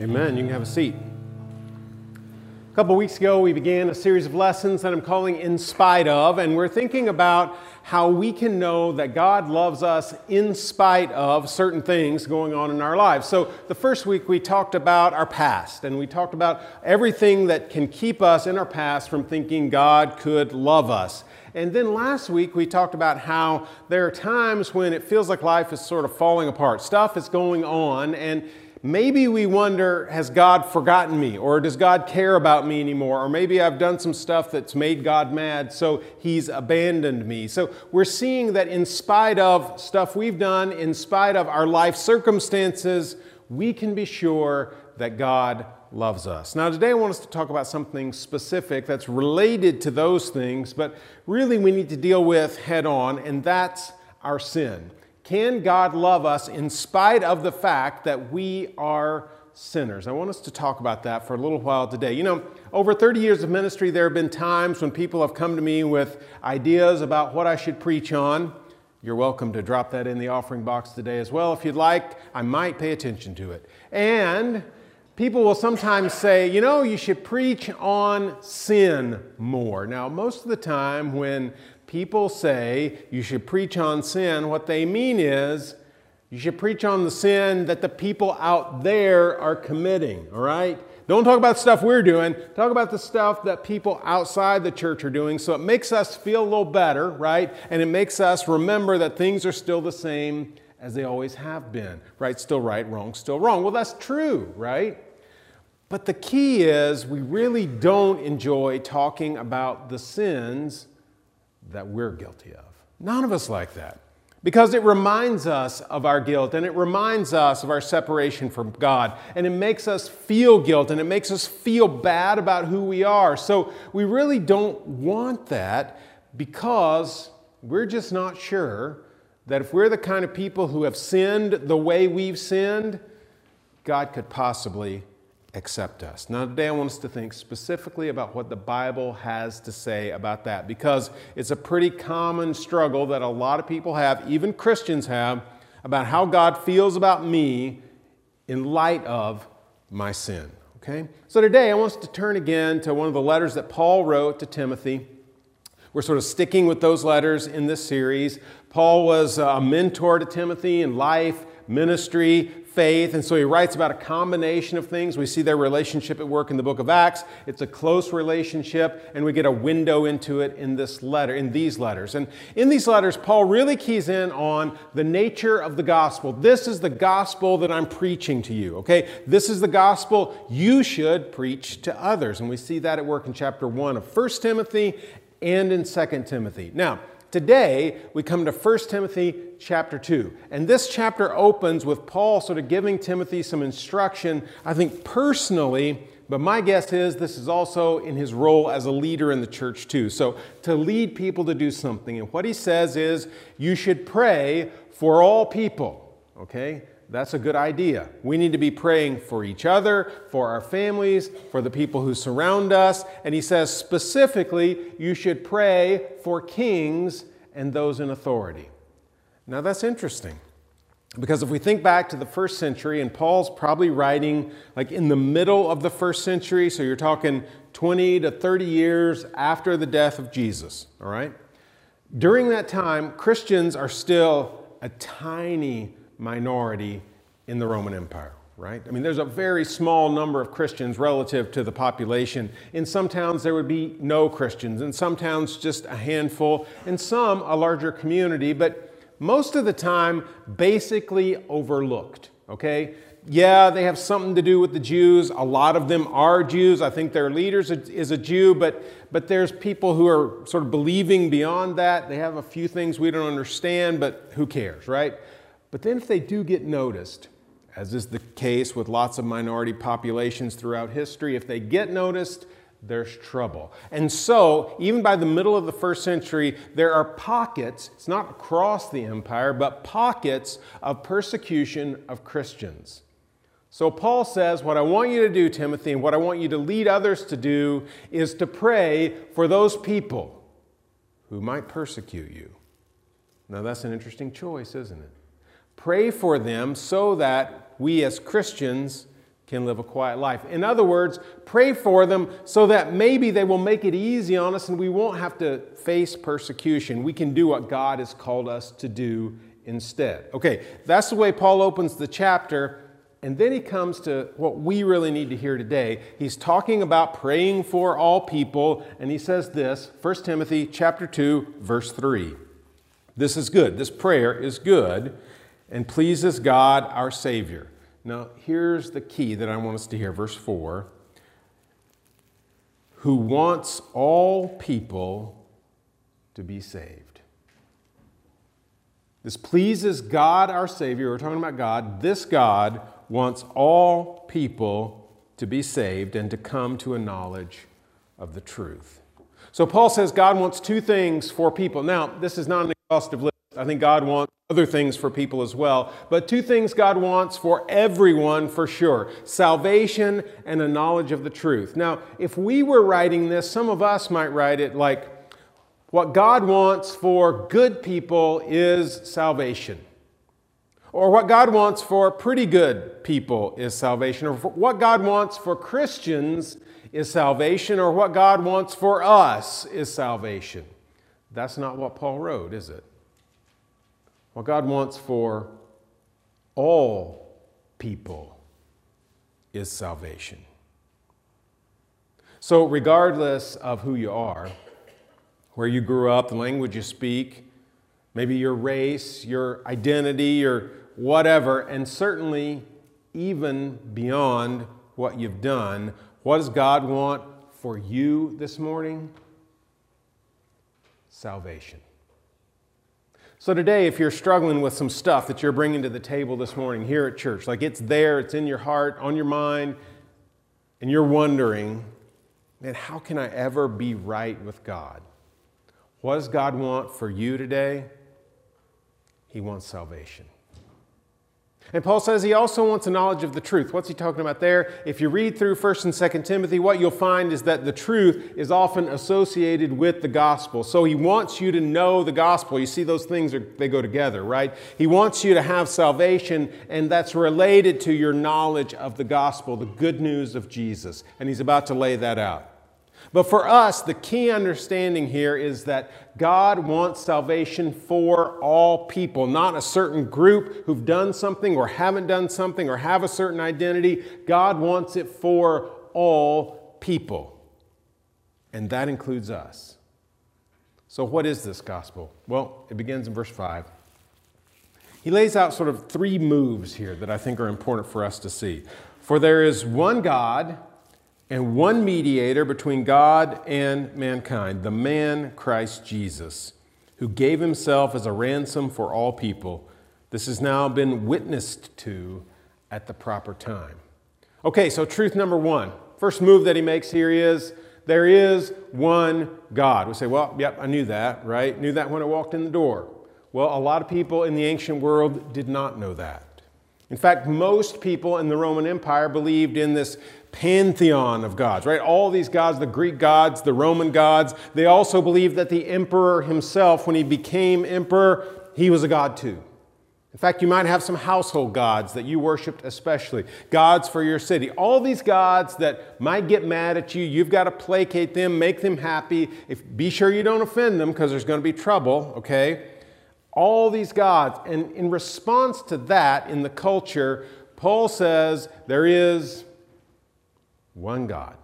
Amen. You can have a seat. A couple weeks ago, we began a series of lessons that I'm calling In Spite of, and we're thinking about how we can know that God loves us in spite of certain things going on in our lives. So, the first week we talked about our past, and we talked about everything that can keep us in our past from thinking God could love us. And then last week we talked about how there are times when it feels like life is sort of falling apart, stuff is going on, and maybe we wonder, has God forgotten me? Or does God care about me anymore? Or maybe I've done some stuff that's made God mad, so he's abandoned me. So we're seeing that in spite of stuff we've done, in spite of our life circumstances, we can be sure that God loves us. Now, today I want us to talk about something specific that's related to those things, but really we need to deal with head on, and that's our sin. Can God love us in spite of the fact that we are sinners? I want us to talk about that for a little while today. You know, over 30 years of ministry, there have been times when people have come to me with ideas about what I should preach on. You're welcome to drop that in the offering box today as well if you'd like. I might pay attention to it. And people will sometimes say, you know, you should preach on sin more. Now, most of the time when people say you should preach on sin, what they mean is you should preach on the sin that the people out there are committing, all right? Don't talk about stuff we're doing. Talk about the stuff that people outside the church are doing. So it makes us feel a little better, right? And it makes us remember that things are still the same as they always have been, right? Still right, wrong, still wrong. Well, that's true, right? But the key is we really don't enjoy talking about the sins that we're guilty of. None of us like that. Because it reminds us of our guilt and it reminds us of our separation from God and it makes us feel guilt and it makes us feel bad about who we are. So we really don't want that because we're just not sure that if we're the kind of people who have sinned the way we've sinned, God could possibly accept us. Now, today I want us to think specifically about what the Bible has to say about that because it's a pretty common struggle that a lot of people have, even Christians have, about how God feels about me in light of my sin. Okay? So today I want us to turn again to one of the letters that Paul wrote to Timothy. We're sort of sticking with those letters in this series. Paul was a mentor to Timothy in life, ministry, faith. And so he writes about a combination of things. We see their relationship at work in the book of Acts. It's a close relationship, and we get a window into it in this letter, in these letters. And in these letters, Paul really keys in on the nature of the gospel. This is the gospel that I'm preaching to you, okay? This is the gospel you should preach to others. And we see that at work in chapter 1 of 1 Timothy and in 2 Timothy. Now, Today, we come to 1 Timothy chapter 2. And this chapter opens with Paul sort of giving Timothy some instruction, I think personally, but my guess is this is also in his role as a leader in the church too. So, to lead people to do something. And what he says is, you should pray for all people, okay? That's a good idea. We need to be praying for each other, for our families, for the people who surround us. And he says specifically, you should pray for kings and those in authority. Now that's interesting. Because if we think back to the first century, and Paul's probably writing like in the middle of the first century, so you're talking 20 to 30 years after the death of Jesus, all right? During that time, Christians are still a tiny minority in the Roman Empire, right? I mean, there's a very small number of Christians relative to the population. In some towns, there would be no Christians. In some towns, just a handful. In some, a larger community, but most of the time, basically overlooked, okay? Yeah, they have something to do with the Jews. A lot of them are Jews. I think their leader is a Jew, but, but there's people who are sort of believing beyond that. They have a few things we don't understand, but who cares, right? But then if they do get noticed, as is the case with lots of minority populations throughout history, if they get noticed, there's trouble. And so, even by the middle of the first century, there are pockets, it's not across the empire, but pockets of persecution of Christians. So, Paul says, What I want you to do, Timothy, and what I want you to lead others to do is to pray for those people who might persecute you. Now, that's an interesting choice, isn't it? Pray for them so that we as Christians can live a quiet life. In other words, pray for them so that maybe they will make it easy on us and we won't have to face persecution. We can do what God has called us to do instead. Okay, that's the way Paul opens the chapter. And then he comes to what we really need to hear today. He's talking about praying for all people, and he says this 1 Timothy chapter 2, verse 3. This is good. This prayer is good and pleases God our Savior. Now, here's the key that I want us to hear. Verse 4 Who wants all people to be saved. This pleases God our Savior. We're talking about God. This God wants all people to be saved and to come to a knowledge of the truth. So Paul says God wants two things for people. Now, this is not an exhaustive list. I think God wants other things for people as well. But two things God wants for everyone for sure salvation and a knowledge of the truth. Now, if we were writing this, some of us might write it like, what God wants for good people is salvation. Or what God wants for pretty good people is salvation. Or what God wants for Christians is salvation. Or what God wants for us is salvation. That's not what Paul wrote, is it? What God wants for all people is salvation. So, regardless of who you are, where you grew up, the language you speak, maybe your race, your identity, or whatever, and certainly even beyond what you've done, what does God want for you this morning? Salvation. So, today, if you're struggling with some stuff that you're bringing to the table this morning here at church, like it's there, it's in your heart, on your mind, and you're wondering, man, how can I ever be right with God? What does God want for you today? He wants salvation. And Paul says he also wants a knowledge of the truth. What's he talking about there? If you read through 1st and 2nd Timothy, what you'll find is that the truth is often associated with the gospel. So he wants you to know the gospel. You see those things are, they go together, right? He wants you to have salvation and that's related to your knowledge of the gospel, the good news of Jesus. And he's about to lay that out. But for us, the key understanding here is that God wants salvation for all people, not a certain group who've done something or haven't done something or have a certain identity. God wants it for all people. And that includes us. So, what is this gospel? Well, it begins in verse 5. He lays out sort of three moves here that I think are important for us to see. For there is one God and one mediator between God and mankind, the man Christ Jesus, who gave himself as a ransom for all people. This has now been witnessed to at the proper time. Okay, so truth number one. First move that he makes here is there is one God. We say, well, yep, I knew that, right? Knew that when I walked in the door. Well, a lot of people in the ancient world did not know that. In fact, most people in the Roman Empire believed in this pantheon of gods, right? All these gods, the Greek gods, the Roman gods, they also believed that the emperor himself, when he became emperor, he was a god too. In fact, you might have some household gods that you worshiped especially, gods for your city. All these gods that might get mad at you, you've got to placate them, make them happy. If, be sure you don't offend them because there's going to be trouble, okay? All these gods. And in response to that in the culture, Paul says there is one God.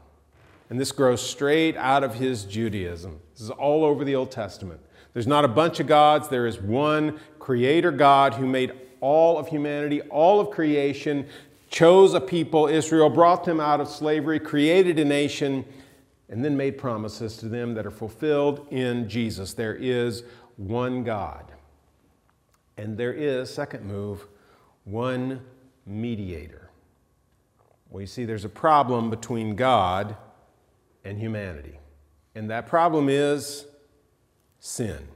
And this grows straight out of his Judaism. This is all over the Old Testament. There's not a bunch of gods, there is one creator God who made all of humanity, all of creation, chose a people, Israel, brought them out of slavery, created a nation, and then made promises to them that are fulfilled in Jesus. There is one God. And there is, second move, one mediator. Well, you see, there's a problem between God and humanity. And that problem is sin.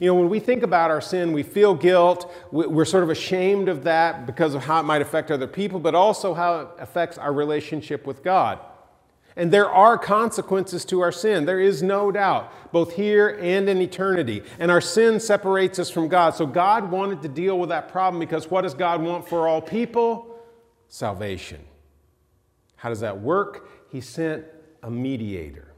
You know, when we think about our sin, we feel guilt. We're sort of ashamed of that because of how it might affect other people, but also how it affects our relationship with God. And there are consequences to our sin. There is no doubt, both here and in eternity. And our sin separates us from God. So God wanted to deal with that problem because what does God want for all people? Salvation. How does that work? He sent a mediator.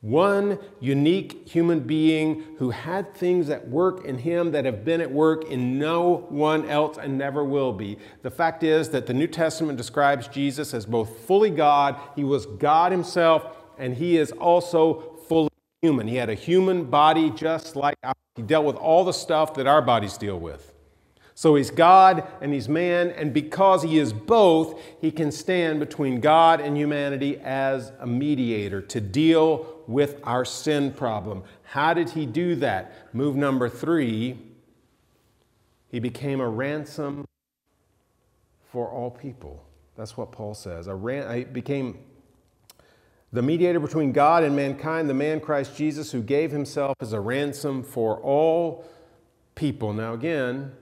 One unique human being who had things at work in him that have been at work in no one else and never will be. The fact is that the New Testament describes Jesus as both fully God, he was God himself, and he is also fully human. He had a human body just like ours. He dealt with all the stuff that our bodies deal with. So he's God and he's man, and because he is both, he can stand between God and humanity as a mediator to deal with our sin problem. How did he do that? Move number three, he became a ransom for all people. That's what Paul says. A ran- he became the mediator between God and mankind, the man Christ Jesus, who gave himself as a ransom for all people. Now, again,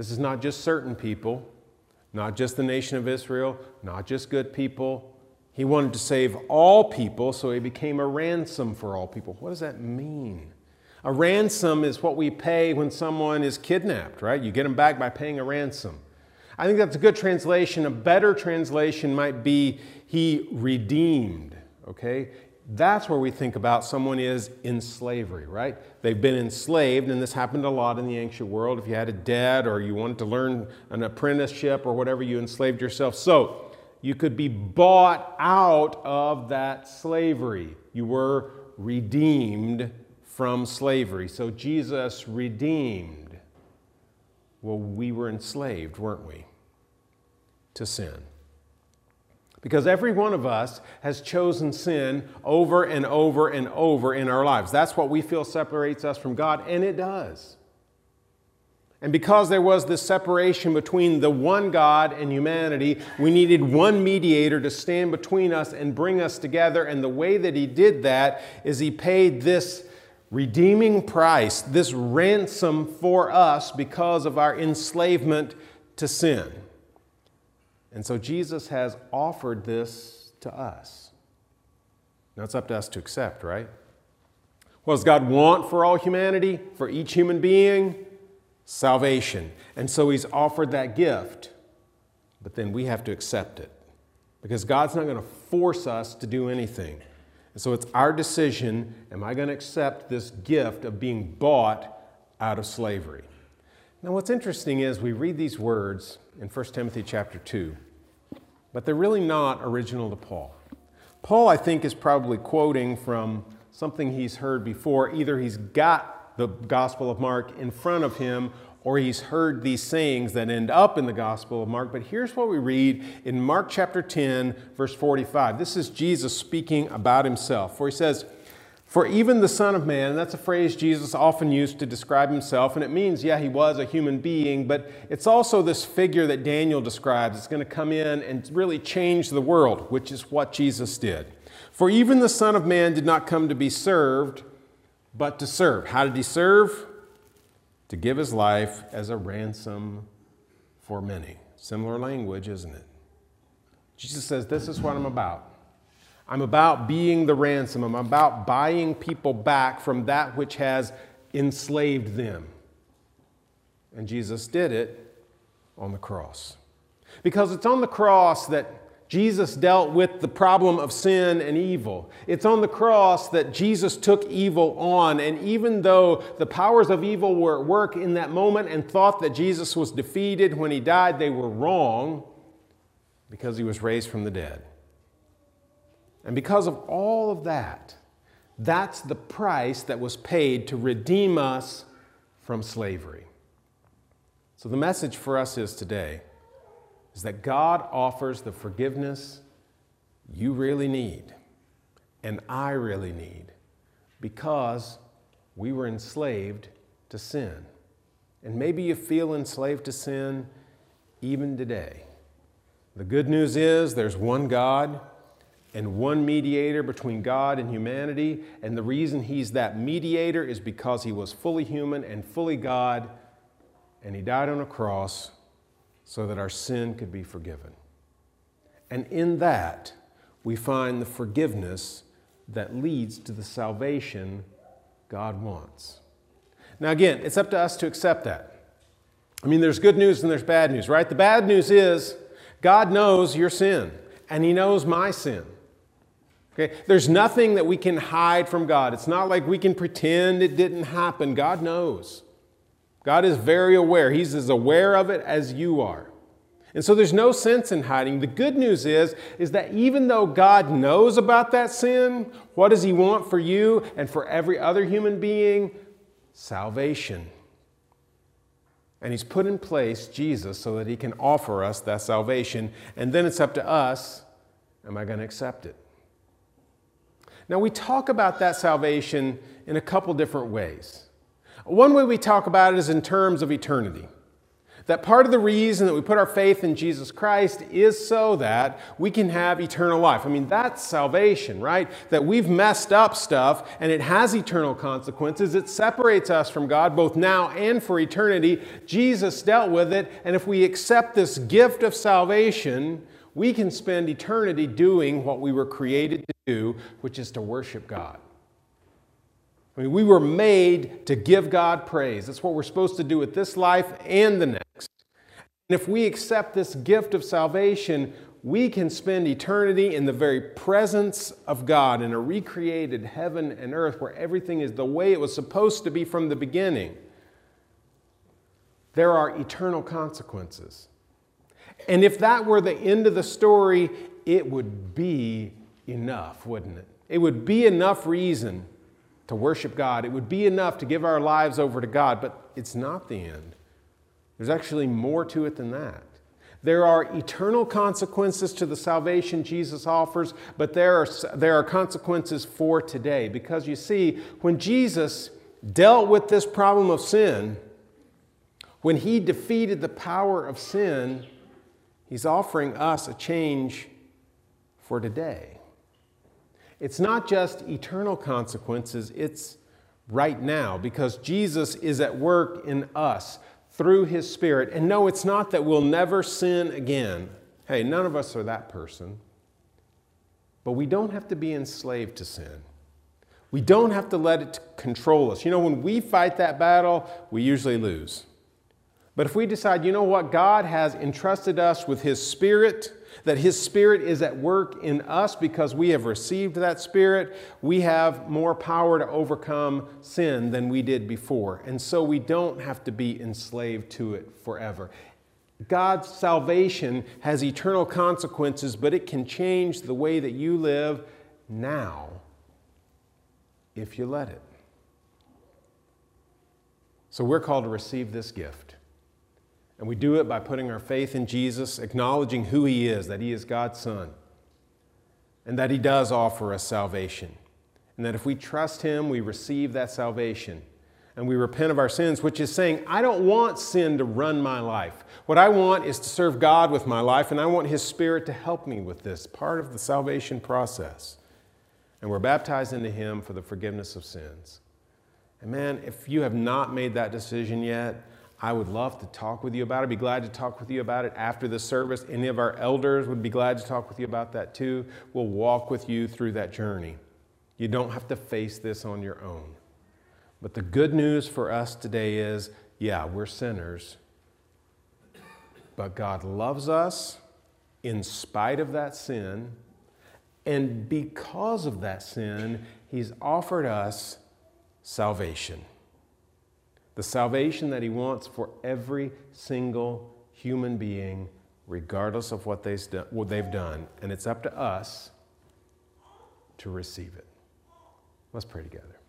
this is not just certain people, not just the nation of Israel, not just good people. He wanted to save all people, so he became a ransom for all people. What does that mean? A ransom is what we pay when someone is kidnapped, right? You get them back by paying a ransom. I think that's a good translation. A better translation might be he redeemed, okay? That's where we think about someone is in slavery, right? They've been enslaved, and this happened a lot in the ancient world. If you had a debt or you wanted to learn an apprenticeship or whatever, you enslaved yourself. So you could be bought out of that slavery. You were redeemed from slavery. So Jesus redeemed. Well, we were enslaved, weren't we? To sin. Because every one of us has chosen sin over and over and over in our lives. That's what we feel separates us from God, and it does. And because there was this separation between the one God and humanity, we needed one mediator to stand between us and bring us together. And the way that he did that is he paid this redeeming price, this ransom for us because of our enslavement to sin. And so Jesus has offered this to us. Now it's up to us to accept, right? What does God want for all humanity, for each human being? Salvation. And so He's offered that gift, but then we have to accept it because God's not going to force us to do anything. And so it's our decision am I going to accept this gift of being bought out of slavery? Now, what's interesting is we read these words in 1 Timothy chapter 2, but they're really not original to Paul. Paul, I think, is probably quoting from something he's heard before. Either he's got the Gospel of Mark in front of him, or he's heard these sayings that end up in the Gospel of Mark. But here's what we read in Mark chapter 10, verse 45. This is Jesus speaking about himself, for he says, for even the Son of Man, that's a phrase Jesus often used to describe himself, and it means, yeah, he was a human being, but it's also this figure that Daniel describes. It's going to come in and really change the world, which is what Jesus did. For even the Son of Man did not come to be served, but to serve. How did he serve? To give his life as a ransom for many. Similar language, isn't it? Jesus says, This is what I'm about. I'm about being the ransom. I'm about buying people back from that which has enslaved them. And Jesus did it on the cross. Because it's on the cross that Jesus dealt with the problem of sin and evil. It's on the cross that Jesus took evil on. And even though the powers of evil were at work in that moment and thought that Jesus was defeated when he died, they were wrong because he was raised from the dead. And because of all of that, that's the price that was paid to redeem us from slavery. So the message for us is today is that God offers the forgiveness you really need and I really need because we were enslaved to sin. And maybe you feel enslaved to sin even today. The good news is there's one God and one mediator between God and humanity. And the reason he's that mediator is because he was fully human and fully God, and he died on a cross so that our sin could be forgiven. And in that, we find the forgiveness that leads to the salvation God wants. Now, again, it's up to us to accept that. I mean, there's good news and there's bad news, right? The bad news is God knows your sin and He knows my sin. Okay? There's nothing that we can hide from God. It's not like we can pretend it didn't happen. God knows. God is very aware. He's as aware of it as you are. And so there's no sense in hiding. The good news is is that even though God knows about that sin, what does he want for you and for every other human being? Salvation. And he's put in place Jesus so that he can offer us that salvation, and then it's up to us, am I going to accept it? Now we talk about that salvation in a couple different ways. One way we talk about it is in terms of eternity. That part of the reason that we put our faith in Jesus Christ is so that we can have eternal life. I mean, that's salvation, right? That we've messed up stuff and it has eternal consequences. It separates us from God both now and for eternity. Jesus dealt with it, and if we accept this gift of salvation, we can spend eternity doing what we were created to do, which is to worship God. I mean, we were made to give God praise. That's what we're supposed to do with this life and the next. And if we accept this gift of salvation, we can spend eternity in the very presence of God in a recreated heaven and earth where everything is the way it was supposed to be from the beginning. There are eternal consequences. And if that were the end of the story, it would be enough, wouldn't it? It would be enough reason to worship God. It would be enough to give our lives over to God, but it's not the end. There's actually more to it than that. There are eternal consequences to the salvation Jesus offers, but there are, there are consequences for today. Because you see, when Jesus dealt with this problem of sin, when he defeated the power of sin, he's offering us a change for today. It's not just eternal consequences, it's right now because Jesus is at work in us through his Spirit. And no, it's not that we'll never sin again. Hey, none of us are that person. But we don't have to be enslaved to sin. We don't have to let it control us. You know, when we fight that battle, we usually lose. But if we decide, you know what, God has entrusted us with His Spirit, that His Spirit is at work in us because we have received that Spirit, we have more power to overcome sin than we did before. And so we don't have to be enslaved to it forever. God's salvation has eternal consequences, but it can change the way that you live now if you let it. So we're called to receive this gift. And we do it by putting our faith in Jesus, acknowledging who He is, that He is God's Son, and that He does offer us salvation. And that if we trust Him, we receive that salvation. And we repent of our sins, which is saying, I don't want sin to run my life. What I want is to serve God with my life, and I want His Spirit to help me with this, part of the salvation process. And we're baptized into Him for the forgiveness of sins. And man, if you have not made that decision yet, I would love to talk with you about it. I'd be glad to talk with you about it after the service. Any of our elders would be glad to talk with you about that too. We'll walk with you through that journey. You don't have to face this on your own. But the good news for us today is yeah, we're sinners, but God loves us in spite of that sin. And because of that sin, He's offered us salvation the salvation that He wants for every single human being, regardless of what they've done. And it's up to us to receive it. Let's pray together.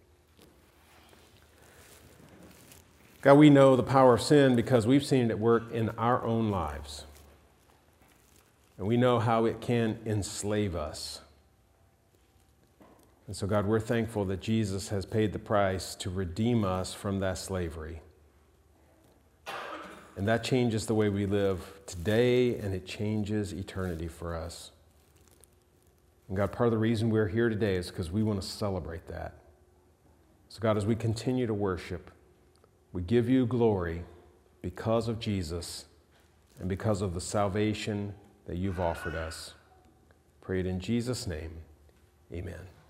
God, we know the power of sin because we've seen it at work in our own lives. And we know how it can enslave us. And so, God, we're thankful that Jesus has paid the price to redeem us from that slavery. And that changes the way we live today, and it changes eternity for us. And God, part of the reason we're here today is because we want to celebrate that. So, God, as we continue to worship, we give you glory because of Jesus and because of the salvation that you've offered us. Pray it in Jesus' name. Amen.